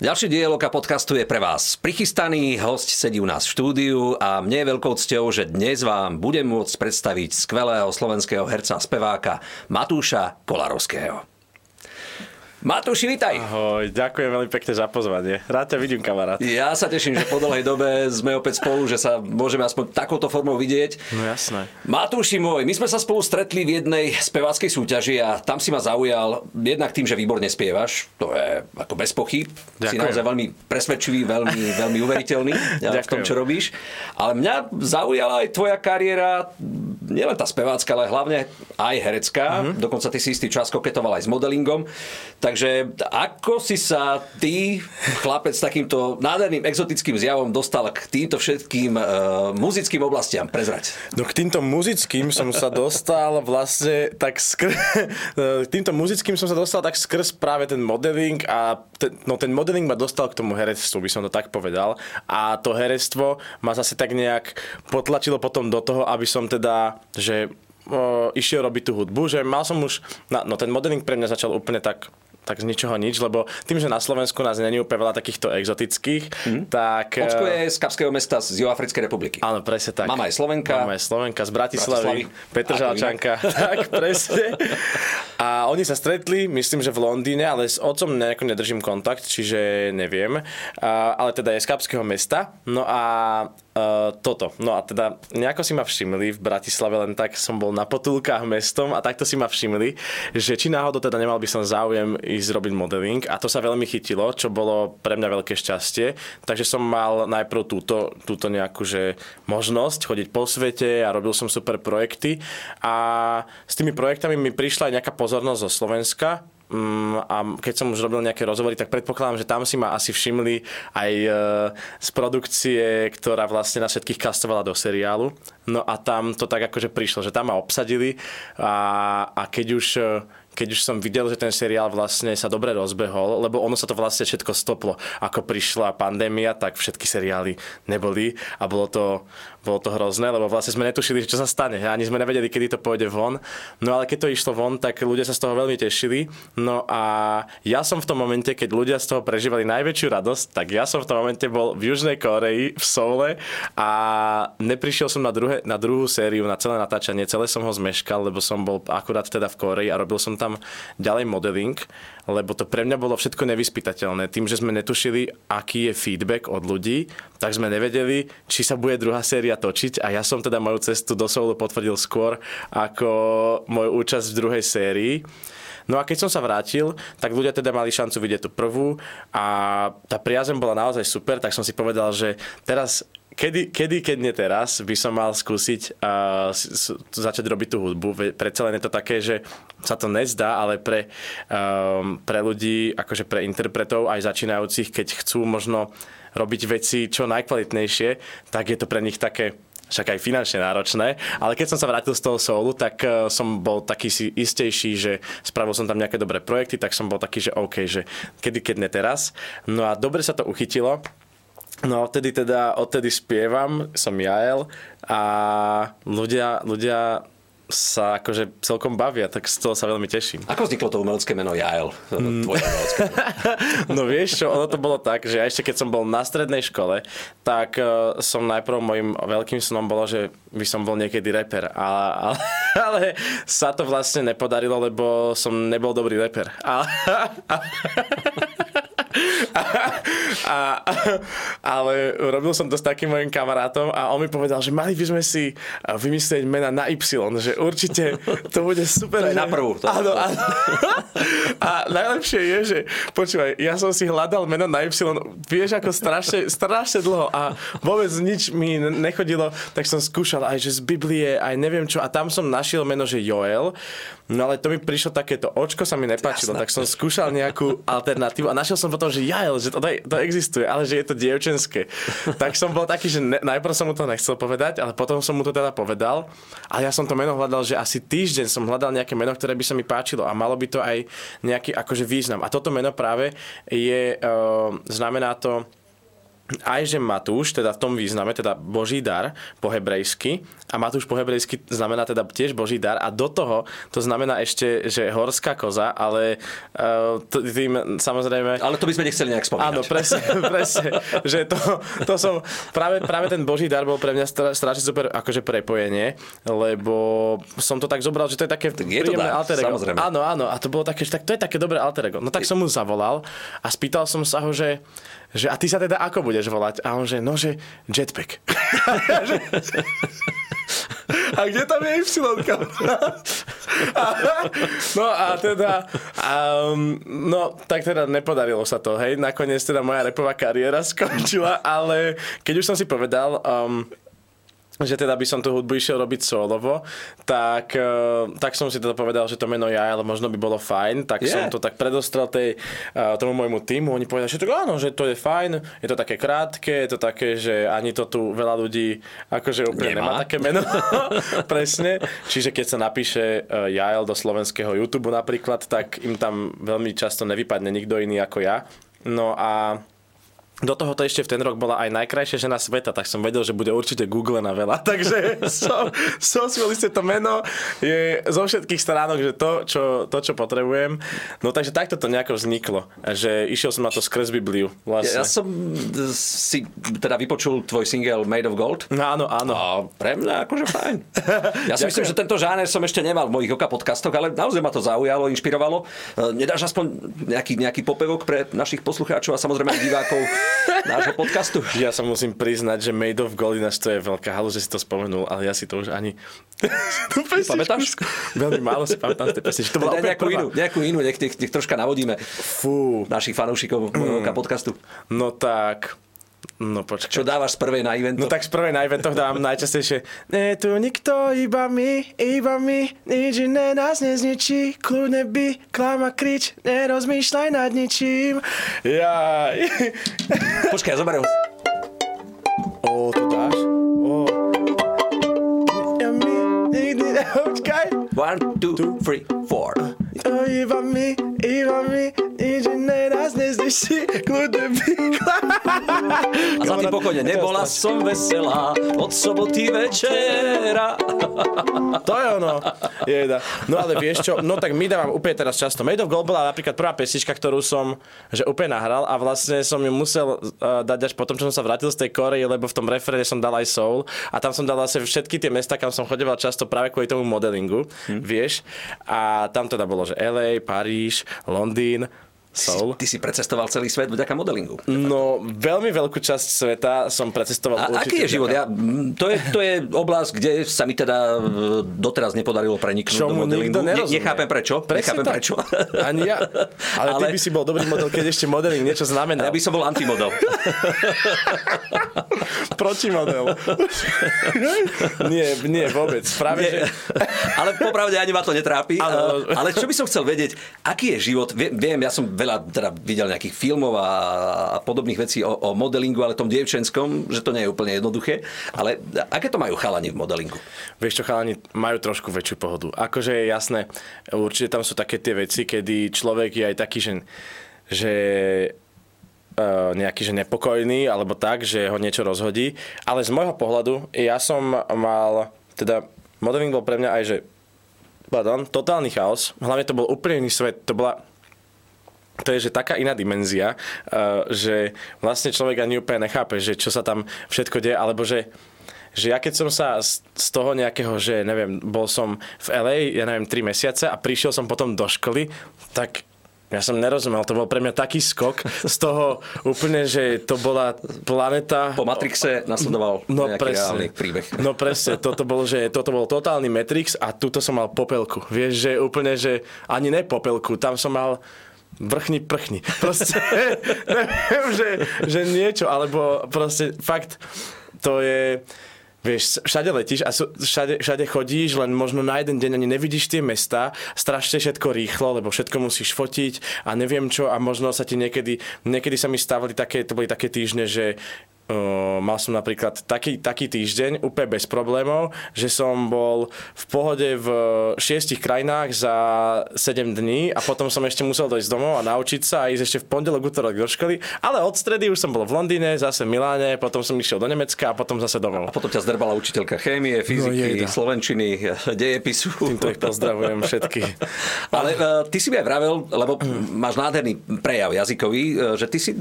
Ďalší diel Oka podcastu je pre vás prichystaný, host sedí u nás v štúdiu a mne je veľkou cťou, že dnes vám budem môcť predstaviť skvelého slovenského herca a speváka Matúša Kolarovského. Matúši, vítaj. Ahoj, ďakujem veľmi pekne za pozvanie. Rád ťa vidím, kamarát. Ja sa teším, že po dlhej dobe sme opäť spolu, že sa môžeme aspoň takouto formou vidieť. No jasné. Matúši môj, my sme sa spolu stretli v jednej speváckej súťaži a tam si ma zaujal jednak tým, že výborne spievaš, to je ako bez pochyb. Si naozaj veľmi presvedčivý, veľmi, veľmi uveriteľný v tom, čo robíš. Ale mňa zaujala aj tvoja kariéra, nielen tá spevácka, ale hlavne aj herecká. Mm-hmm. Dokonca ty si istý čas koketoval aj s modelingom. Takže ako si sa ty, chlapec s takýmto nádherným exotickým zjavom, dostal k týmto všetkým uh, muzickým oblastiam? Prezrať. No k týmto muzickým som sa dostal vlastne tak skr... k týmto muzickým som sa dostal tak skrz práve ten modeling a ten, no ten modeling ma dostal k tomu herectvu, by som to tak povedal. A to herectvo ma zase tak nejak potlačilo potom do toho, aby som teda, že išiel robiť tú hudbu, že mal som už, na, no ten modeling pre mňa začal úplne tak tak z ničoho nič, lebo tým, že na Slovensku nás není úplne veľa takýchto exotických, mm. tak... Ocko je z Kapského mesta z Juhoafrickej republiky. Áno, presne tak. Mama je Slovenka. Mama je Slovenka z Bratislavy, Bratislavy. Petržalčanka. tak, presne. A oni sa stretli, myslím, že v Londýne, ale s otcom nejako nedržím kontakt, čiže neviem. A, ale teda je z Kapského mesta. No a Uh, toto. No a teda nejako si ma všimli v Bratislave, len tak som bol na potulkách mestom a takto si ma všimli, že či náhodou teda nemal by som záujem ísť robiť modeling a to sa veľmi chytilo, čo bolo pre mňa veľké šťastie. Takže som mal najprv túto, túto nejakú že možnosť chodiť po svete a robil som super projekty a s tými projektami mi prišla aj nejaká pozornosť zo Slovenska, a keď som už robil nejaké rozhovory, tak predpokladám, že tam si ma asi všimli aj e, z produkcie, ktorá vlastne na všetkých kastovala do seriálu. No a tam to tak akože prišlo, že tam ma obsadili a, a keď už e, keď už som videl, že ten seriál vlastne sa dobre rozbehol, lebo ono sa to vlastne všetko stoplo. Ako prišla pandémia, tak všetky seriály neboli a bolo to, bolo to hrozné, lebo vlastne sme netušili, čo sa stane. Ani sme nevedeli, kedy to pôjde von. No ale keď to išlo von, tak ľudia sa z toho veľmi tešili. No a ja som v tom momente, keď ľudia z toho prežívali najväčšiu radosť, tak ja som v tom momente bol v Južnej Koreji, v Soule a neprišiel som na, druhé, na druhú sériu, na celé natáčanie. Celé som ho zmeškal, lebo som bol akurát teda v Koreji a robil som tam ďalej modeling, lebo to pre mňa bolo všetko nevyspytateľné. Tým, že sme netušili, aký je feedback od ľudí, tak sme nevedeli, či sa bude druhá séria točiť a ja som teda moju cestu do Soulu potvrdil skôr ako moju účasť v druhej sérii. No a keď som sa vrátil, tak ľudia teda mali šancu vidieť tú prvú a tá priazem bola naozaj super, tak som si povedal, že teraz kedy, kedy, keď nie teraz, by som mal skúsiť uh, s, začať robiť tú hudbu. Predsa len je to také, že sa to nezdá, ale pre, um, pre ľudí, akože pre interpretov aj začínajúcich, keď chcú možno robiť veci čo najkvalitnejšie, tak je to pre nich také však aj finančne náročné, ale keď som sa vrátil z toho soulu, tak uh, som bol taký si istejší, že spravil som tam nejaké dobré projekty, tak som bol taký, že OK, že kedy, keď ne teraz. No a dobre sa to uchytilo, No a odtedy teda, odtedy spievam, som Jael a ľudia, ľudia sa akože celkom bavia, tak z toho sa veľmi teším. Ako vzniklo to umelecké meno Jael? Mm. Tvoje umelecké meno. no vieš čo, ono to bolo tak, že ešte keď som bol na strednej škole, tak uh, som najprv môjim veľkým snom bolo, že by som bol niekedy reper. Ale, ale, ale sa to vlastne nepodarilo, lebo som nebol dobrý reper. A, a, a, ale robil som to s takým mojim kamarátom a on mi povedal, že mali by sme si vymyslieť mena na Y, že určite to bude super. To je že... na prvú. To áno, áno. A najlepšie je, že počúvaj, ja som si hľadal meno na Y, vieš ako strašne, strašne dlho a vôbec nič mi nechodilo, tak som skúšal aj, že z Biblie, aj neviem čo a tam som našiel meno, že Joel, no ale to mi prišlo takéto, očko sa mi nepáčilo, Jasne. tak som skúšal nejakú alternatívu a našiel som potom, že Jael, že to, to existuje, ale že je to dievčenské. tak som bol taký, že ne, najprv som mu to nechcel povedať, ale potom som mu to teda povedal a ja som to meno hľadal, že asi týždeň som hľadal nejaké meno, ktoré by sa mi páčilo a malo by to aj nejaký akože význam. A toto meno práve je, uh, znamená to aj že Matúš, teda v tom význame, teda Boží dar po hebrejsky, a Matúš po hebrejsky znamená teda tiež Boží dar a do toho to znamená ešte, že horská koza, ale uh, tým samozrejme... Ale to by sme nechceli nejak spomínať. Áno, presne, presne že to, to som, práve, práve ten Boží dar bol pre mňa strašne super akože prepojenie, lebo som to tak zobral, že to je také tak je to dar, alter ego. Samozrejme. Áno, áno, a to bolo také, že tak, to je také dobré alter ego. No tak som mu zavolal a spýtal som sa ho, že že a ty sa teda ako budeš volať? A on že, no že jetpack. a kde tam je Y? no a teda, um, no tak teda nepodarilo sa to, hej. Nakoniec teda moja repová kariéra skončila, ale keď už som si povedal, um, že teda by som tú hudbu išiel robiť solovo, tak, eh, tak som si teda povedal, že to meno ja, ale možno by bolo fajn, tak yeah. som to tak predostrel tej, eh, tomu môjmu týmu, oni povedali, že to áno, že to je fajn, je to také krátke, je to také, že ani to tu veľa ľudí akože úplne nemá, nemá. také meno, presne, čiže keď sa napíše eh, Jael do slovenského YouTube napríklad, tak im tam veľmi často nevypadne nikto iný ako ja, no a do toho to ešte v ten rok bola aj najkrajšia žena sveta, tak som vedel, že bude určite Google na veľa. Takže som, som ste to meno, je zo všetkých stránok, že to čo, to, čo potrebujem. No takže takto to nejako vzniklo, že išiel som na to skrz Bibliu. Vlastne. Ja, ja som si teda vypočul tvoj single Made of Gold. No, áno, áno. A pre mňa akože fajn. Ja si myslím, že tento žáner som ešte nemal v mojich oka podcastoch, ale naozaj ma to zaujalo, inšpirovalo. E, nedáš aspoň nejaký, nejaký popevok pre našich poslucháčov a samozrejme aj divákov nášho podcastu. Ja sa musím priznať, že Made of Gold ináč to je veľká halu, že si to spomenul, ale ja si to už ani... Pamätáš? Veľmi málo si pamätám z tej pesničky. To bola nejakú inú, nejakú inú, nech, nech, nech troška navodíme Fú. našich fanúšikov mm. podcastu. No tak, No počkaj. Čo dávaš z prvej na eventoch? No tak z prvej na eventoch dávam najčastejšie Nie tu nikto, iba my, iba my, nič iné nás nezničí, kľudne by, klama krič, nerozmýšľaj nad ničím. Ja. Počkaj, zoberiem. O, to dáš? O. Ja my, nikdy, počkaj. One, two, two, three, four. Iba my, iba my, nič iné nás nezničí, kľudne a za tým pokojne nebola som veselá od soboty večera. To je ono. Jeda. No ale vieš čo, no tak my dávam úplne teraz často. Made of Gold bola napríklad prvá pesnička, ktorú som že úplne nahral a vlastne som ju musel uh, dať až potom, čo som sa vrátil z tej Korei, lebo v tom referene som dal aj soul a tam som dal vlastne všetky tie mesta, kam som chodeval často práve kvôli tomu modelingu, hm. vieš. A tam teda bolo, že LA, Paríž, Londýn, Soul. Ty, si precestoval celý svet vďaka modelingu. No, veľmi veľkú časť sveta som precestoval A aký je život? Ja, to, je, to je oblasť, kde sa mi teda e, doteraz nepodarilo preniknúť Čomu do modelingu. Ne, nechápem prečo. Presne nechápem tak. prečo. Ani ja. Ale, Ale, ty by si bol dobrý model, keď ešte modeling niečo znamená. Ja by som bol antimodel. Protimodel. nie, nie, vôbec. Práve, nie. Že... Ale popravde ani ma to netrápi. Ale... Ale čo by som chcel vedieť, aký je život? Viem, ja som veľa teda videl nejakých filmov a, a podobných vecí o, o modelingu, ale tom dievčenskom, že to nie je úplne jednoduché. Ale aké to majú chalani v modelingu? Vieš čo, chalani majú trošku väčšiu pohodu. Akože je jasné, určite tam sú také tie veci, kedy človek je aj taký, že, že uh, nejaký že nepokojný alebo tak, že ho niečo rozhodí. Ale z môjho pohľadu ja som mal, teda modeling bol pre mňa aj, že pardon, totálny chaos. Hlavne to bol úplne iný svet. To bola to je že taká iná dimenzia, uh, že vlastne človek ani úplne nechápe, že čo sa tam všetko deje, alebo že že ja keď som sa z, z toho nejakého, že neviem, bol som v LA, ja neviem, 3 mesiace a prišiel som potom do školy, tak ja som nerozumel, to bol pre mňa taký skok z toho úplne, že to bola planeta... Po Matrixe nasledoval no, nejaký presne, príbeh. No presne, toto bol, že toto bol totálny Matrix a tuto som mal popelku. Vieš, že úplne, že ani ne popelku, tam som mal vrchni, prchni. Proste, neviem, že, že niečo, alebo proste fakt, to je, vieš, všade letíš a všade, všade chodíš, len možno na jeden deň ani nevidíš tie mesta, strašne všetko rýchlo, lebo všetko musíš fotiť a neviem čo a možno sa ti niekedy, niekedy sa mi stávali také, to boli také týždne, že Uh, mal som napríklad taký, taký týždeň úplne bez problémov, že som bol v pohode v šiestich krajinách za 7 dní a potom som ešte musel dojsť domov a naučiť sa a ísť ešte v pondelok, útorok do školy. Ale od stredy už som bol v Londýne, zase v Miláne, potom som išiel do Nemecka a potom zase domov. A potom ťa zdrbala učiteľka chémie, fyziky, no, slovenčiny, dejepisu. Týmto ich pozdravujem všetky. Ale uh, ty si mi aj vravel, lebo máš nádherný prejav jazykový, uh, že ty si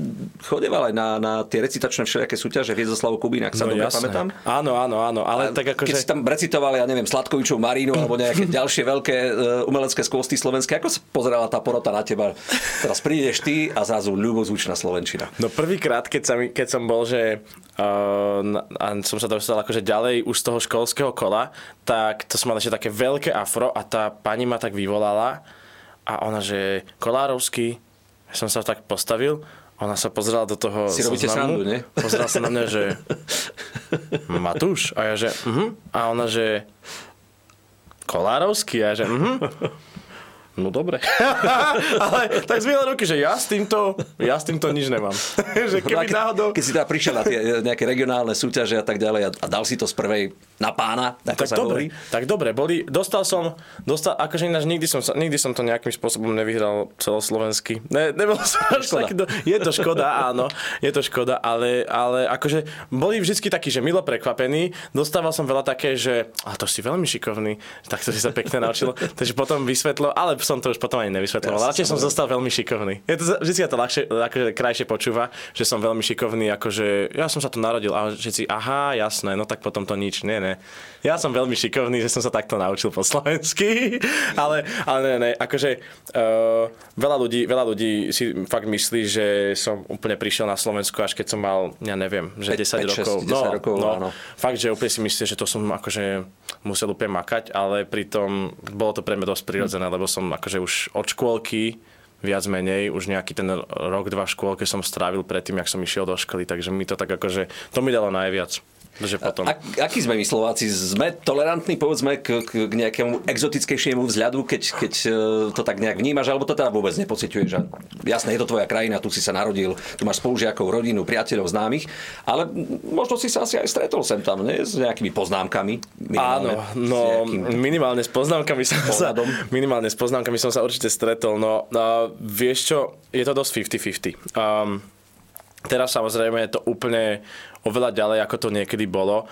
chodeval aj na, na tie recitačné všelijaké súťaže Viezoslavu Kubín, ak sa no, dobre jasné. pamätám. Áno, áno, áno. Ale a tak ako, keď že... si tam recitoval, ja neviem, Sladkovičov Marínu alebo nejaké ďalšie veľké uh, umelecké skvosty slovenské, ako sa pozerala tá porota na teba? Teraz prídeš ty a zrazu ľubozvučná Slovenčina. No prvýkrát, keď, sa mi, keď som bol, že uh, a som sa dostal akože ďalej už z toho školského kola, tak to som mal ešte také veľké afro a tá pani ma tak vyvolala a ona, že Kolárovský, som sa tak postavil ona sa pozrela do toho Si robíte srandu, nie? Pozrela sa na mňa, že Matúš? A ja, že uh-huh. A ona, že Kolárovský? A ja, že uh-huh. No dobre. Ale tak zvíjala ruky, že ja s týmto, ja s týmto nič nemám. že keby náhodou... Keď si teda prišiel na tie nejaké regionálne súťaže a tak ďalej a, a dal si to z prvej na pána, tak sa dobre, hovorí. Tak dobre, boli, dostal som, dostal, akože ináč nikdy som, nikdy som to nejakým spôsobom nevyhral celoslovensky. Ne, nebol som až taký, do, je to škoda, áno, je to škoda, ale, ale akože boli vždy takí, že milo prekvapení, dostával som veľa také, že a to si veľmi šikovný, tak to si sa pekne naučil, takže potom vysvetlo, ale som to už potom ani nevysvetloval. Radšej som zostal veľmi šikovný. Je to, vždy sa to ľahšie, akože krajšie počúva, že som veľmi šikovný, akože ja som sa tu narodil a všetci, aha, jasné, no tak potom to nič, nie, ne. Ja som veľmi šikovný, že som sa takto naučil po slovensky, ale, ale ne, ne, akože uh, veľa, ľudí, veľa ľudí si fakt myslí, že som úplne prišiel na Slovensku až keď som mal, ja neviem, že 10 5, rokov. 6, 10 no, rokov, no, áno. Fakt, že úplne si myslíte, že to som akože musel úplne makať, ale pritom bolo to pre mňa dosť prirodzené, lebo som akože už od škôlky viac menej, už nejaký ten rok, dva škôlke som strávil predtým, jak som išiel do školy, takže mi to tak akože, to mi dalo najviac. Že potom... A, aký sme my Slováci? Sme tolerantní, povedzme, k, k nejakému exotickejšiemu vzhľadu, keď, keď e, to tak nejak vnímaš, alebo to teda vôbec nepociťuješ? Jasné, je to tvoja krajina, tu si sa narodil, tu máš spolužiakov, rodinu, priateľov, známych, ale možno si sa asi aj stretol sem tam, nie? S nejakými poznámkami. Áno, no nejakým... minimálne s poznámkami som sa, minimálne s poznámkami som sa určite stretol. No, no vieš čo, je to dosť 50-50. Um, Teraz samozrejme je to úplne oveľa ďalej, ako to niekedy bolo,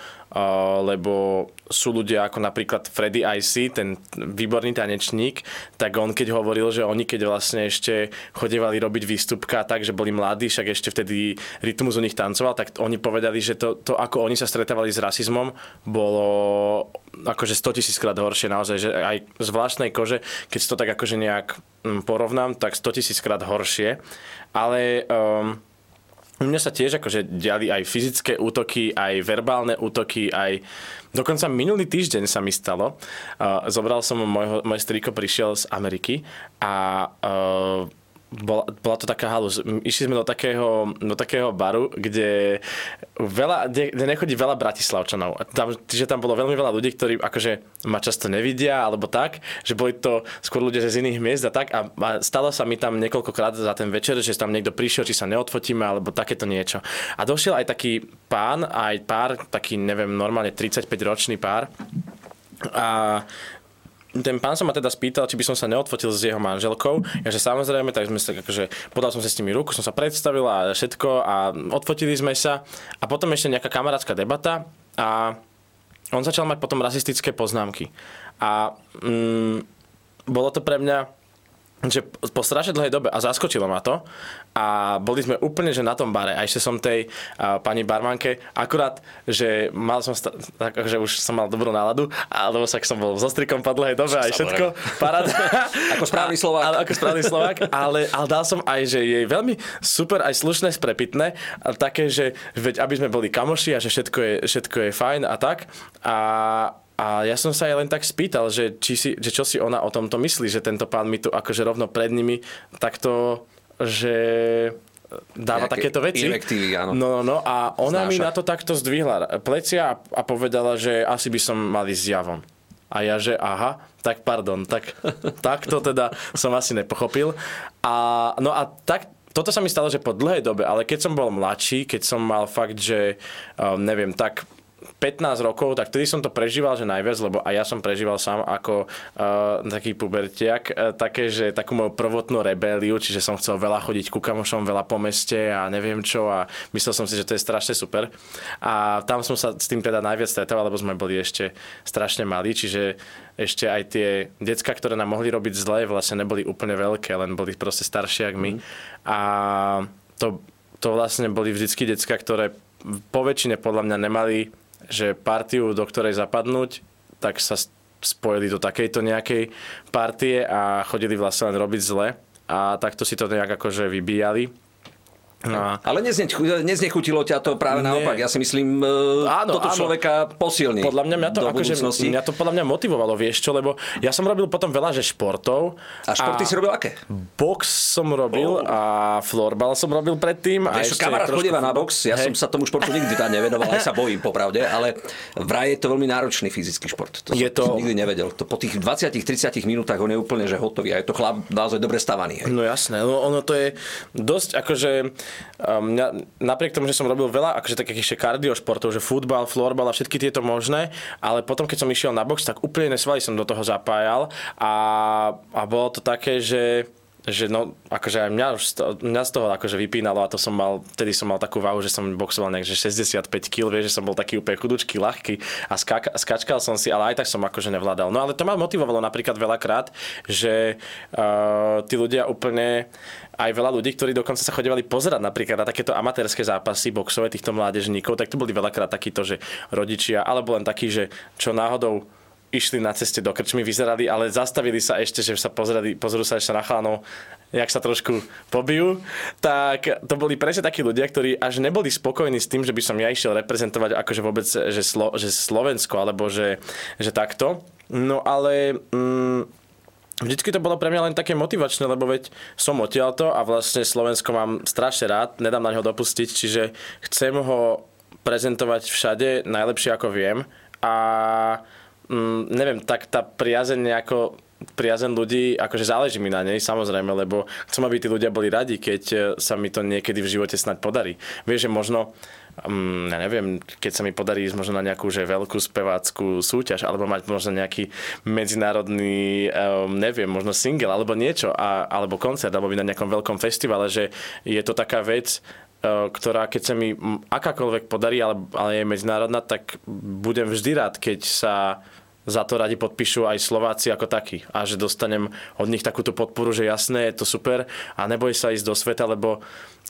lebo sú ľudia ako napríklad Freddy IC, ten výborný tanečník, tak on keď hovoril, že oni keď vlastne ešte chodevali robiť výstupka tak, že boli mladí, však ešte vtedy rytmus u nich tancoval, tak oni povedali, že to, to ako oni sa stretávali s rasizmom, bolo akože 100 tisíc krát horšie naozaj, že aj z vlastnej kože, keď to tak akože nejak mm, porovnám, tak 100 tisíc krát horšie. Ale um, mňa sa tiež akože diali aj fyzické útoky, aj verbálne útoky, aj dokonca minulý týždeň sa mi stalo. Uh, zobral som môjho, moje strýko prišiel z Ameriky a uh, bola, bola to taká halus. Išli sme do takého, do takého baru, kde, veľa, kde nechodí veľa bratislavčanov. Tam, že tam bolo veľmi veľa ľudí, ktorí akože ma často nevidia, alebo tak, že boli to skôr ľudia z iných miest a tak. A, a stalo sa mi tam niekoľkokrát za ten večer, že tam niekto prišiel, či sa neodfotíme, alebo takéto niečo. A došiel aj taký pán, aj pár, taký, neviem, normálne 35-ročný pár. A ten pán sa ma teda spýtal, či by som sa neodfotil s jeho manželkou. Ja že samozrejme, tak sme sa akože, podal som sa s nimi ruku, som sa predstavil a všetko a odfotili sme sa. A potom ešte nejaká kamarátska debata a on začal mať potom rasistické poznámky. A mm, bolo to pre mňa že po strašne dlhej dobe a zaskočilo ma to a boli sme úplne že na tom bare a ešte som tej a, pani barmanke akurát, že mal som sta- tak, že už som mal dobrú náladu alebo sa som bol so strikom po dlhej dobe aj všetko paráda. ako správny Slovák. A, ako správny Slovák, ale, ale dal som aj, že jej veľmi super aj slušné, sprepitné také, že veď aby sme boli kamoši a že všetko je, všetko je fajn a tak a a ja som sa aj len tak spýtal, že, či si, že čo si ona o tomto myslí, že tento pán mi tu akože rovno pred nimi takto, že dáva Nejaké takéto veci. áno. No, no, no. A ona Znáša. mi na to takto zdvihla plecia a, a povedala, že asi by som mal ísť javom. A ja, že aha, tak pardon, tak, tak to teda som asi nepochopil. A, no a tak toto sa mi stalo, že po dlhej dobe, ale keď som bol mladší, keď som mal fakt, že um, neviem, tak 15 rokov, tak vtedy som to prežíval, že najviac, lebo aj ja som prežíval sám ako uh, taký pubertiak, uh, také, že takú moju prvotnú rebeliu, čiže som chcel veľa chodiť ku kamošom, veľa po meste a neviem čo a myslel som si, že to je strašne super. A tam som sa s tým teda najviac stretával, lebo sme boli ešte strašne malí, čiže ešte aj tie decka, ktoré nám mohli robiť zle, vlastne neboli úplne veľké, len boli proste staršie ako my. Mm. A to, to vlastne boli vždycky decka, ktoré po väčšine podľa mňa nemali že partiu, do ktorej zapadnúť, tak sa spojili do takejto nejakej partie a chodili vlastne len robiť zle a takto si to nejak akože vybíjali. No. Ale neznechutilo ťa to práve Nie. naopak. Ja si myslím, e, áno, toto áno. človeka posilní Podľa mňa mňa to, akože, mňa to podľa mňa motivovalo, vieš čo, lebo ja som robil potom veľa že športov. A športy a si robil aké? Box som robil oh. a florbal som robil predtým. A ešte kamarát trošku... chodíva na box, ja hej. som sa tomu športu nikdy tá nevenoval, aj sa bojím popravde, ale vraj je to veľmi náročný fyzický šport. To je to... nikdy nevedel. To po tých 20-30 minútach on je úplne že hotový a je to chlap naozaj dobre stavaný. Hej. No jasné, no ono to je dosť akože mňa, napriek tomu, že som robil veľa akože takých ešte kardiošportov, že futbal, florbal a všetky tieto možné, ale potom, keď som išiel na box, tak úplne nesvaly som do toho zapájal a, a bolo to také, že že no, akože aj mňa, mňa z toho akože vypínalo a to som mal, vtedy som mal takú váhu, že som boxoval nejak, že 65 kg, vieš, že som bol taký úplne chudučký, ľahký a skáka, skačkal som si, ale aj tak som akože nevládal. No ale to ma motivovalo napríklad veľakrát, že uh, tí ľudia úplne aj veľa ľudí, ktorí dokonca sa chodevali pozerať napríklad na takéto amatérske zápasy boxové týchto mládežníkov, tak to boli veľakrát takíto, že rodičia, alebo len takí, že čo náhodou išli na ceste do krčmy, vyzerali, ale zastavili sa ešte, že sa pozreli, pozrú sa ešte na chlanov, jak sa trošku pobijú, tak to boli presne takí ľudia, ktorí až neboli spokojní s tým, že by som ja išiel reprezentovať akože vôbec, že, Slo, že Slovensko, alebo že, že takto. No ale mm, Vždycky to bolo pre mňa len také motivačné, lebo veď som odtiaľto a vlastne Slovensko mám strašne rád, nedám na ňo dopustiť, čiže chcem ho prezentovať všade najlepšie ako viem a mm, neviem, tak tá priazeň nejako priazen ľudí, akože záleží mi na nej, samozrejme, lebo chcem, aby tí ľudia boli radi, keď sa mi to niekedy v živote snať podarí. Vieš, že možno um, ja neviem, keď sa mi podarí ísť možno na nejakú že veľkú speváckú súťaž, alebo mať možno nejaký medzinárodný, um, neviem, možno single, alebo niečo, a, alebo koncert, alebo byť na nejakom veľkom festivale, že je to taká vec, uh, ktorá keď sa mi akákoľvek podarí, ale, ale je medzinárodná, tak budem vždy rád, keď sa za to radi podpíšu aj Slováci ako takí. A že dostanem od nich takúto podporu, že jasné, je to super a neboj sa ísť do sveta, lebo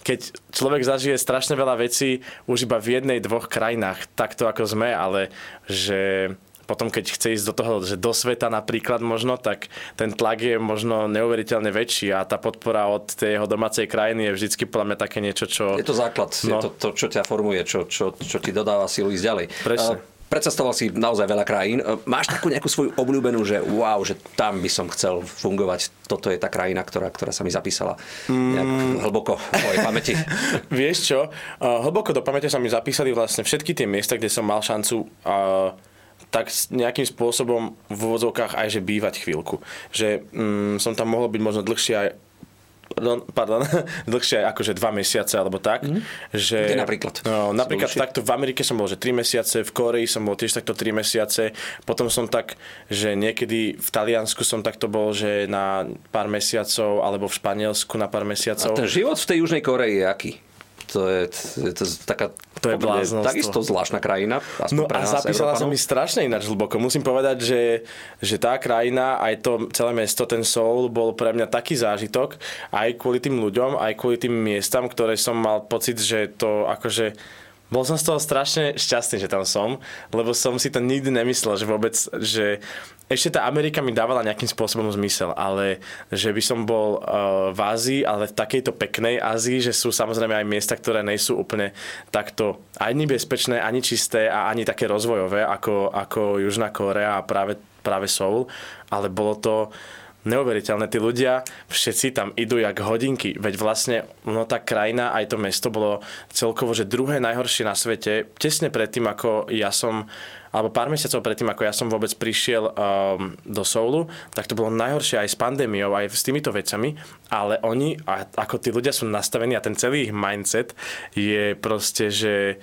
keď človek zažije strašne veľa vecí už iba v jednej, dvoch krajinách, takto ako sme, ale že potom keď chce ísť do toho, že do sveta napríklad možno, tak ten tlak je možno neuveriteľne väčší a tá podpora od tej jeho domácej krajiny je vždycky podľa mňa také niečo, čo... Je to základ, no, je to, to, čo ťa formuje, čo, čo, čo ti dodáva silu ísť ďalej. Presne. Uh, Predstavoval si naozaj veľa krajín. E, máš takú nejakú svoju obľúbenú, že wow, že tam by som chcel fungovať. Toto je tá krajina, ktorá, ktorá sa mi zapísala nejak mm. hlboko v mojej pamäti. Vieš čo? Uh, hlboko do pamäte sa mi zapísali vlastne všetky tie miesta, kde som mal šancu uh, tak nejakým spôsobom v úvodzovkách aj že bývať chvíľku. Že um, som tam mohol byť možno dlhšie aj pardon, pardon dlhšie akože dva mesiace alebo tak. Mm. Že, Kde napríklad? No, napríklad takto v Amerike som bol, že 3 mesiace, v Koreji som bol tiež takto 3 mesiace, potom som tak, že niekedy v Taliansku som takto bol, že na pár mesiacov, alebo v Španielsku na pár mesiacov. A ten život v tej Južnej Koreji je aký? to je, je to taká to je bláznostvo. takisto zvláštna krajina. No a zapísala sa mi strašne ináč hlboko. Musím povedať, že, že tá krajina, aj to celé mesto, ten Soul, bol pre mňa taký zážitok, aj kvôli tým ľuďom, aj kvôli tým miestam, ktoré som mal pocit, že to akože bol som z toho strašne šťastný, že tam som, lebo som si to nikdy nemyslel, že vôbec, že ešte tá Amerika mi dávala nejakým spôsobom zmysel, ale že by som bol uh, v Ázii, ale v takejto peknej Ázii, že sú samozrejme aj miesta, ktoré nie sú úplne takto ani bezpečné, ani čisté a ani také rozvojové ako, ako Južná Korea a práve, práve Seoul, ale bolo to neuveriteľné. Tí ľudia, všetci tam idú jak hodinky. Veď vlastne no, tá krajina, aj to mesto bolo celkovo, že druhé najhoršie na svete. Tesne predtým, ako ja som alebo pár mesiacov predtým, ako ja som vôbec prišiel um, do Soulu, tak to bolo najhoršie aj s pandémiou, aj s týmito vecami, ale oni, ako tí ľudia sú nastavení a ten celý ich mindset je proste, že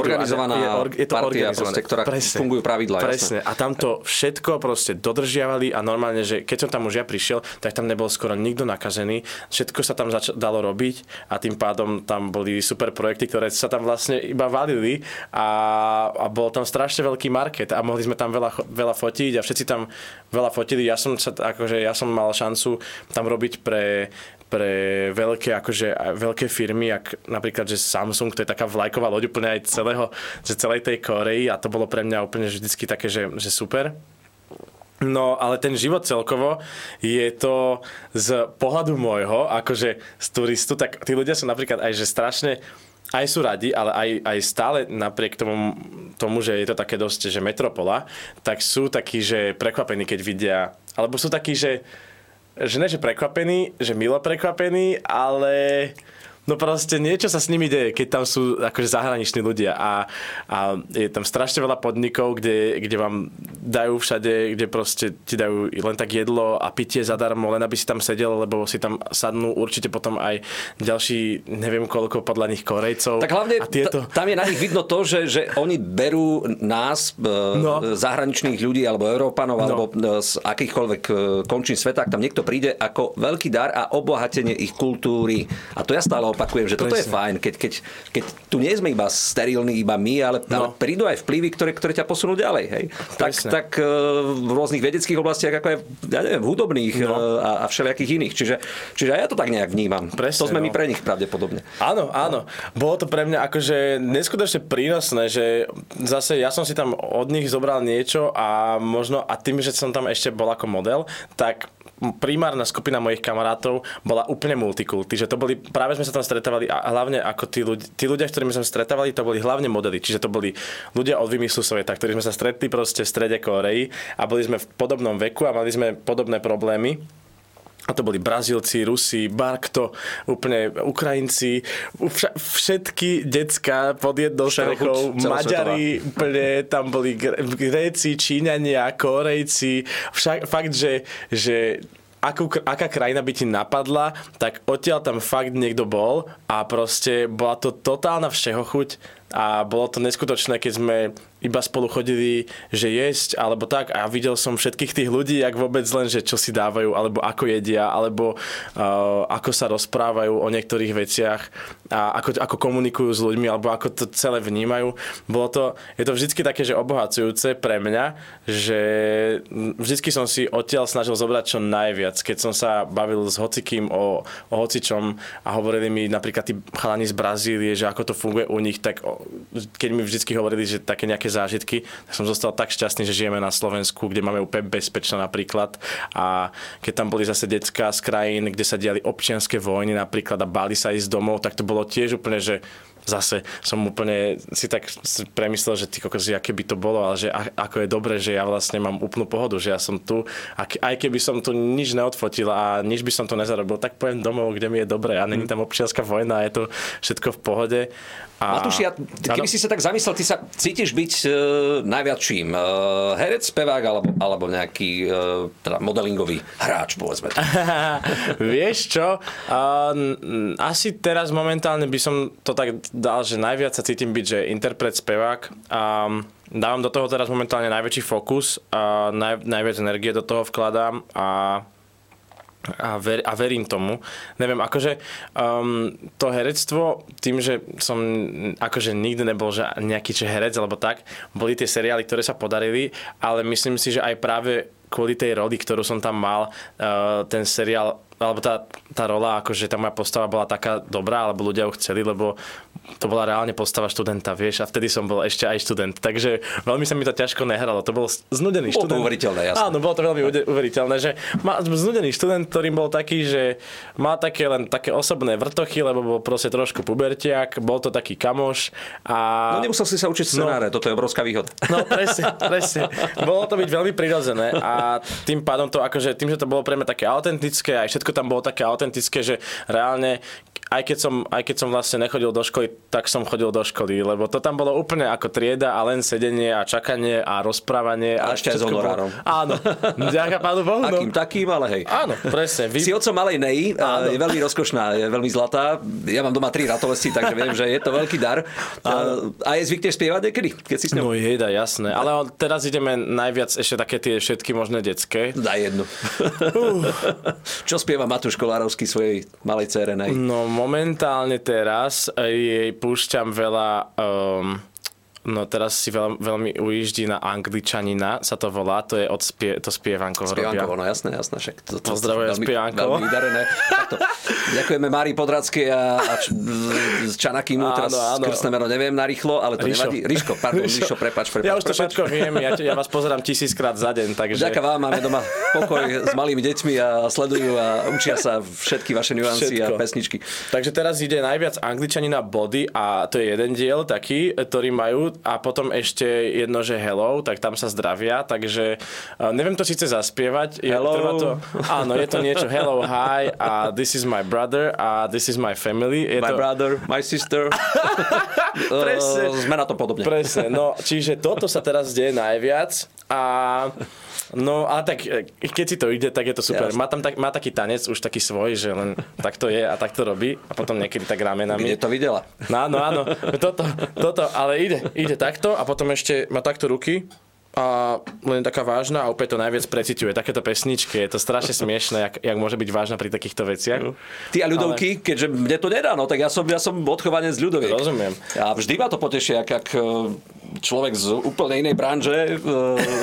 organizovaná je, or, je to partia, proste, ktorá presne, fungujú pravidla. Presne. Jasne. A tam to všetko proste dodržiavali a normálne, že keď som tam už ja prišiel, tak tam nebol skoro nikto nakazený. Všetko sa tam zač- dalo robiť a tým pádom tam boli super projekty, ktoré sa tam vlastne iba valili a, a bol tam strašne veľký market a mohli sme tam veľa, veľa fotiť a všetci tam veľa fotili. Ja som, sa, akože, ja som mal šancu tam robiť pre pre veľké, akože, veľké firmy, ak napríklad, že Samsung, to je taká vlajková loď úplne aj celého, že celej tej Koreji a to bolo pre mňa úplne vždycky také, že, že super. No, ale ten život celkovo je to z pohľadu môjho, akože z turistu, tak tí ľudia sú napríklad aj, že strašne aj sú radi, ale aj, aj stále napriek tomu, tomu, že je to také dosť, že metropola, tak sú takí, že prekvapení, keď vidia, alebo sú takí, že že ne, že prekvapený, že milo prekvapený, ale No proste niečo sa s nimi deje, keď tam sú akože zahraniční ľudia a, a je tam strašne veľa podnikov, kde, kde vám dajú všade, kde proste ti dajú len tak jedlo a pitie zadarmo, len aby si tam sedel, lebo si tam sadnú určite potom aj ďalší, neviem koľko podľa nich Korejcov. Tak hlavne a tieto... tam je na nich vidno to, že, že oni berú nás, e, no. zahraničných ľudí alebo Európanov, no. alebo e, z akýchkoľvek e, končín sveta, ak tam niekto príde ako veľký dar a obohatenie ich kultúry. A to ja stále opakujem, že Presne. toto je fajn, keď, keď, keď tu nie sme iba sterilní, iba my, ale, no. ale prídu aj vplyvy, ktoré, ktoré ťa posunú ďalej. Hej? Tak, tak e, v rôznych vedeckých oblastiach, ako aj ja neviem, v hudobných no. E, a, a všelijakých iných. Čiže, čiže ja to tak nejak vnímam. Presne, to sme no. my pre nich pravdepodobne. Áno, áno. Bolo to pre mňa akože neskutočne prínosné, že zase ja som si tam od nich zobral niečo a možno, a tým, že som tam ešte bol ako model, tak primárna skupina mojich kamarátov bola úplne multikulty, že to boli, práve sme sa tam stretávali a hlavne ako tí ľudia, tí ľudia, s ktorými sme stretávali, to boli hlavne modely, čiže to boli ľudia od vymyslu sveta, ktorí sme sa stretli proste v strede Koreji a boli sme v podobnom veku a mali sme podobné problémy a to boli Brazílci, Rusi, Barkto, úplne Ukrajinci, všetky decka pod jednou strechou, Maďari, úplne tam boli Gréci, Číňania, Korejci, však, fakt, že, že akú, aká krajina by ti napadla, tak odtiaľ tam fakt niekto bol a proste bola to totálna všehochuť a bolo to neskutočné, keď sme iba spolu chodili, že jesť alebo tak a videl som všetkých tých ľudí, jak vôbec len, že čo si dávajú, alebo ako jedia, alebo uh, ako sa rozprávajú o niektorých veciach a ako, ako komunikujú s ľuďmi, alebo ako to celé vnímajú. Bolo to, je to vždy také, že obohacujúce pre mňa, že vždy som si odtiaľ snažil zobrať čo najviac. Keď som sa bavil s hocikým o, o hocičom a hovorili mi napríklad tí chalani z Brazílie, že ako to funguje u nich, tak keď mi vždy hovorili, že také nejaké zážitky, tak som zostal tak šťastný, že žijeme na Slovensku, kde máme úplne bezpečné napríklad. A keď tam boli zase detská z krajín, kde sa diali občianské vojny napríklad a báli sa ísť domov, tak to bolo tiež úplne, že zase som úplne si tak premyslel, že ty kokos, aké by to bolo, ale že ako je dobré, že ja vlastne mám úplnú pohodu, že ja som tu, aj keby som tu nič neodfotil a nič by som to nezarobil, tak pojem domov, kde mi je dobre a není tam občianská vojna, je to všetko v pohode. A... Matúš, ja, keby si sa tak zamyslel, ty sa cítiš byť uh, najviac čím? Uh, herec, spevák alebo, alebo nejaký uh, teda modelingový hráč, povedzme. Vieš čo? Uh, asi teraz momentálne by som to tak dal, že najviac sa cítim byť, že interpret, spevák. Um, dávam do toho teraz momentálne najväčší fokus a naj, najviac energie do toho vkladám a a, ver, a verím tomu. Neviem, akože um, to herectvo, tým, že som akože nikdy nebol že nejaký že herec alebo tak, boli tie seriály, ktoré sa podarili, ale myslím si, že aj práve kvôli tej roli, ktorú som tam mal, uh, ten seriál alebo tá, tá rola, akože tá moja postava bola taká dobrá, alebo ľudia ju chceli, lebo to bola reálne postava študenta, vieš, a vtedy som bol ešte aj študent, takže veľmi sa mi to ťažko nehralo, to bol znudený bolo študent. uveriteľné, jasné. Áno, bolo to veľmi uveriteľné, že ma, znudený študent, ktorý bol taký, že má také len také osobné vrtochy, lebo bol proste trošku pubertiak, bol to taký kamoš a... No nemusel si sa učiť scenáre, no, toto je obrovská výhoda. No presne, presne. Bolo to byť veľmi prirodzené a tým pádom to akože, tým, že to bolo pre mňa také autentické, aj všetko tam bolo také autentické, že reálne aj keď, som, aj keď som vlastne nechodil do školy, tak som chodil do školy, lebo to tam bolo úplne ako trieda a len sedenie a čakanie a rozprávanie. A, a ešte aj s honorárom. Áno, ďaká pánu Bohu. No. Akým takým, ale hej. Áno, presne. Vy... Si otcom malej Nei, je veľmi rozkošná, je veľmi zlatá. Ja mám doma tri ratolesti, takže viem, že je to veľký dar. A, a je zvykne spievať niekedy, keď si s ňou? No jeda, jasné. Ale teraz ideme najviac ešte také tie všetky možné detské. Daj jednu. Uh. Čo spieva Matúš Kolárovský svojej malej cére? No momentálne teraz jej púšťam veľa um, No teraz si veľ, veľmi ujíždí na Angličanina, sa to volá, to je od spie, to spievanko Spievankovo, no jasné, jasné. Však to, to, Pozdravujem spievankovo. Veľmi vydarené. Ďakujeme Mári Podradskej a, a č, Čanakimu, teraz áno. krstné meno neviem na rýchlo, ale to Ríšo. nevadí. Ríško, pardon, Ríšo, Ríšo prepač, prepač. Ja už to všetko viem, ja, ja vás pozerám tisíckrát za deň, takže... Ďakujem vám, máme doma pokoj s malými deťmi a sledujú a učia sa všetky vaše nuancy a pesničky. Takže teraz ide najviac Angličanina Body a to je jeden diel taký, ktorý majú a potom ešte jedno, že hello, tak tam sa zdravia, takže uh, neviem to síce zaspievať. Hello. Je, to, áno, je to niečo hello, hi a this is my brother a this is my family. Je my to... brother, my sister. Presne. Uh, sme na to podobne. Presne, no čiže toto sa teraz deje najviac a No a tak, e, keď si to ide, tak je to super. Má tam tak, má taký tanec, už taký svoj, že len tak to je a tak to robí a potom niekedy tak ramenami. Kde to videla? No, áno, áno. Toto, toto, ale ide, ide takto a potom ešte má takto ruky a len taká vážna a opäť to najviac preciťuje. Takéto pesničky, je to strašne smiešné, jak, jak môže byť vážna pri takýchto veciach. Ty a ľudovky, ale... keďže mne to nedá, no tak ja som, ja som odchovanec z ľudoviek. Rozumiem. A vždy ma to poteší, ak, ak e, človek z úplne inej branže, e,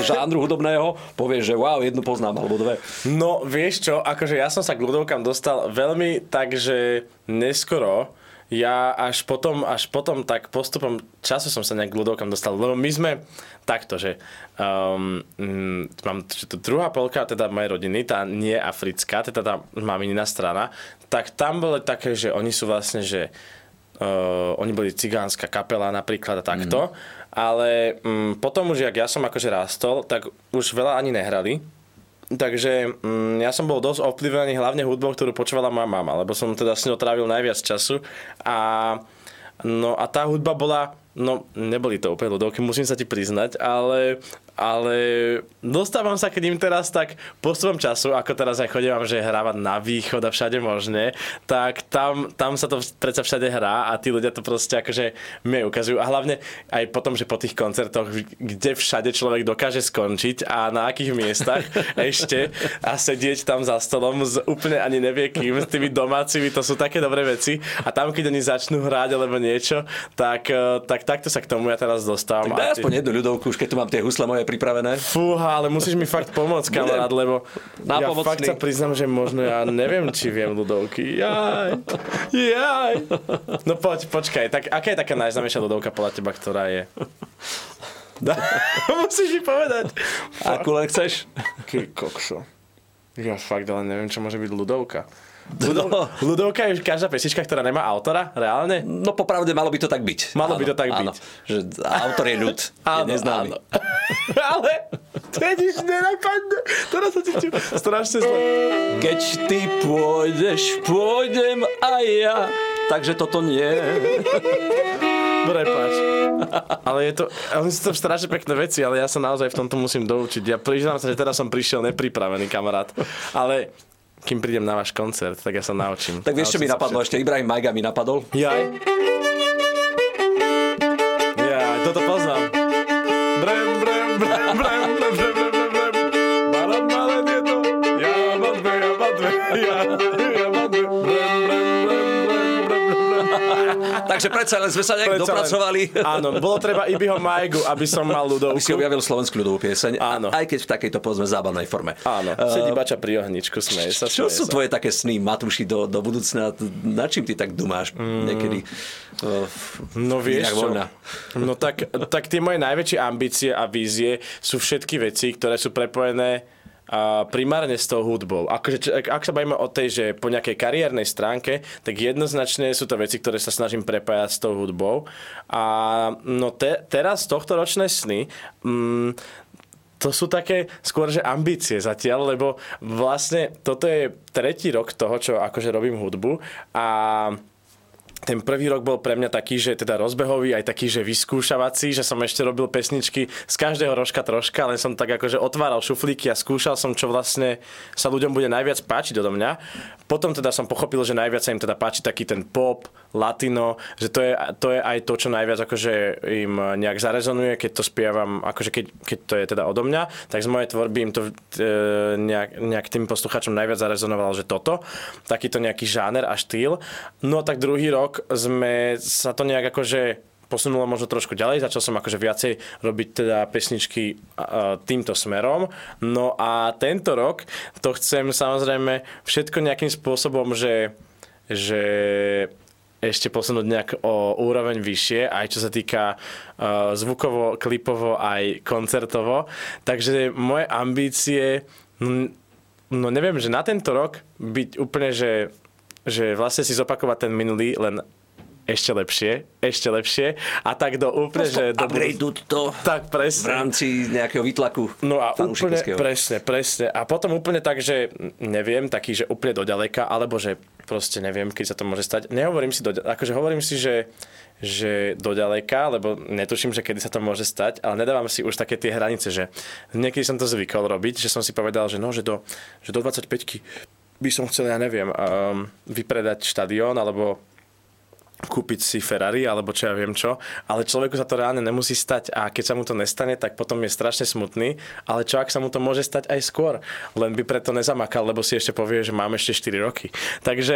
žánru hudobného, povie, že wow, jednu poznám, alebo dve. No, vieš čo, akože ja som sa k ľudovkám dostal veľmi tak, že neskoro, ja až potom, až potom tak postupom času som sa nejak k ľudovkám dostal, lebo my sme takto, že um, mám že to druhá polka teda mojej rodiny, tá nie africká, teda tá maminina strana, tak tam bolo také, že oni sú vlastne, že uh, oni boli cigánska kapela napríklad a takto, mm. ale um, potom už, jak ja som akože rástol, tak už veľa ani nehrali, Takže mm, ja som bol dosť ovplyvnený hlavne hudbou, ktorú počúvala moja mama, lebo som teda s ňou trávil najviac času. A, no a tá hudba bola, no neboli to úplne ľudovky, musím sa ti priznať, ale ale dostávam sa k ním teraz tak postupom času, ako teraz aj chodím, že hrávať na východ a všade možné, tak tam, tam sa to predsa všade hrá a tí ľudia to proste akože mi ukazujú. A hlavne aj potom, že po tých koncertoch, kde všade človek dokáže skončiť a na akých miestach ešte a sedieť tam za stolom s úplne ani nevie kým, s tými domácimi, to sú také dobré veci. A tam, keď oni začnú hrať alebo niečo, tak, eh, tak takto sa k tomu ja teraz dostávam. Tak daj aspoň jednu ľudovku, už keď tu mám tie husle moje pripravené. Fúha, ale musíš mi fakt pomôcť, kamarát, lebo ja fakt sa priznám, že možno ja neviem, či viem ľudovky. Jaj, jaj. No poď, počkaj, tak aká je taká najznámejšia ľudovka podľa teba, ktorá je? Da, musíš mi povedať. Akú len chceš? Ty kokšo. Ja fakt ale neviem, čo môže byť ľudovka. Ludov, no. Ludovka je každá pesnička, ktorá nemá autora, reálne? No popravde malo by to tak byť. Malo áno, by to tak áno. byť. Že autor je ľud, áno, je neznámy. Áno. Ale to je nič nenapadne. Teraz sa cítim strašne zle. Keď ty pôjdeš, pôjdem aj ja. Takže toto nie. Prepač. Ale je to, oni sú to strašne pekné veci, ale ja sa naozaj v tomto musím doučiť. Ja priznám sa, že teraz som prišiel nepripravený, kamarát. Ale kým prídem na váš koncert, tak ja sa naučím. Tak vieš, čo mi napadlo ešte? Ibrahim Majga mi napadol. Jaj. Takže predsa len sme sa nejak dopracovali. Áno, bolo treba Ibiho Majgu, aby som mal ľudovku. Aby si objavil slovenskú ľudovú pieseň. Áno. Aj keď v takejto povedzme zábavnej forme. Áno, sedí bača pri ohničku, smeje sa. Čo sú sa. tvoje také sny, Matúši, do, do budúcna? Na čím ty tak dumáš mm. niekedy? Uh, no vieš čo? No tak, tak tie moje najväčšie ambície a vízie sú všetky veci, ktoré sú prepojené a primárne s tou hudbou. Akože, ak sa bavíme o tej, že po nejakej kariérnej stránke, tak jednoznačne sú to veci, ktoré sa snažím prepájať s tou hudbou. A no te, teraz tohto ročné sny, mm, to sú také skôr, že ambície zatiaľ, lebo vlastne toto je tretí rok toho, čo akože robím hudbu a ten prvý rok bol pre mňa taký, že teda rozbehový, aj taký, že vyskúšavací, že som ešte robil pesničky z každého rožka troška, len som tak akože otváral šuflíky a skúšal som, čo vlastne sa ľuďom bude najviac páčiť odo mňa. Potom teda som pochopil, že najviac sa im teda páči taký ten pop, latino, že to je, to je aj to, čo najviac akože im nejak zarezonuje, keď to spievam, akože keď, keď to je teda odo mňa, tak z mojej tvorby im to e, nejak, nejak tým poslucháčom najviac zarezonovalo, že toto, takýto nejaký žáner a štýl. No tak druhý rok rok sme sa to nejak akože posunulo možno trošku ďalej, začal som akože viacej robiť teda pesničky týmto smerom. No a tento rok to chcem samozrejme všetko nejakým spôsobom, že, že ešte posunúť nejak o úroveň vyššie, aj čo sa týka uh, zvukovo, klipovo, aj koncertovo. Takže moje ambície, no neviem, že na tento rok byť úplne, že že vlastne si zopakovať ten minulý, len ešte lepšie, ešte lepšie a tak do úplne, Prosto že... Do upgrade to tak, presne. v rámci nejakého výtlaku No a úplne, presne, presne. A potom úplne tak, že neviem, taký, že úplne do ďaleka, alebo že proste neviem, keď sa to môže stať. Nehovorím si do akože hovorím si, že že do ďaleka, lebo netuším, že kedy sa to môže stať, ale nedávam si už také tie hranice, že niekedy som to zvykol robiť, že som si povedal, že no, že do, že do 25 by som chcel, ja neviem, um, vypredať štadión alebo kúpiť si Ferrari alebo čo ja viem čo, ale človeku sa to reálne nemusí stať a keď sa mu to nestane, tak potom je strašne smutný, ale čo ak sa mu to môže stať aj skôr, len by preto nezamakal, lebo si ešte povie, že máme ešte 4 roky. Takže...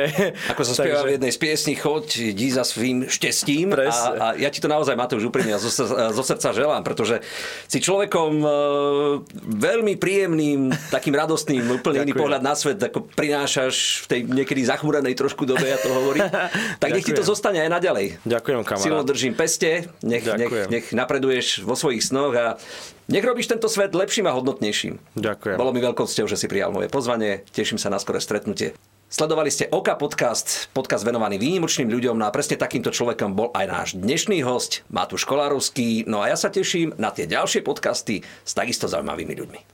Ako sa spieva takže... v jednej z piesní, choď, dí za svým štestím a, a, ja ti to naozaj, Matúš, úprimne zo, zo srdca želám, pretože si človekom e, veľmi príjemným, takým radostným, úplne iný pohľad na svet, ako prinášaš v tej niekedy zachmúrenej trošku dobe, ja to hovorím, tak nech ti to zostane ostane aj naďalej. Ďakujem, kamarát. Silno držím peste, nech, nech, nech napreduješ vo svojich snoch a nech robíš tento svet lepším a hodnotnejším. Ďakujem. Bolo mi veľkou cťou, že si prijal moje pozvanie. Teším sa na skoré stretnutie. Sledovali ste Oka podcast, podcast venovaný výnimočným ľuďom no a presne takýmto človekom bol aj náš dnešný host Matúš Kolárovský. No a ja sa teším na tie ďalšie podcasty s takisto zaujímavými ľuďmi.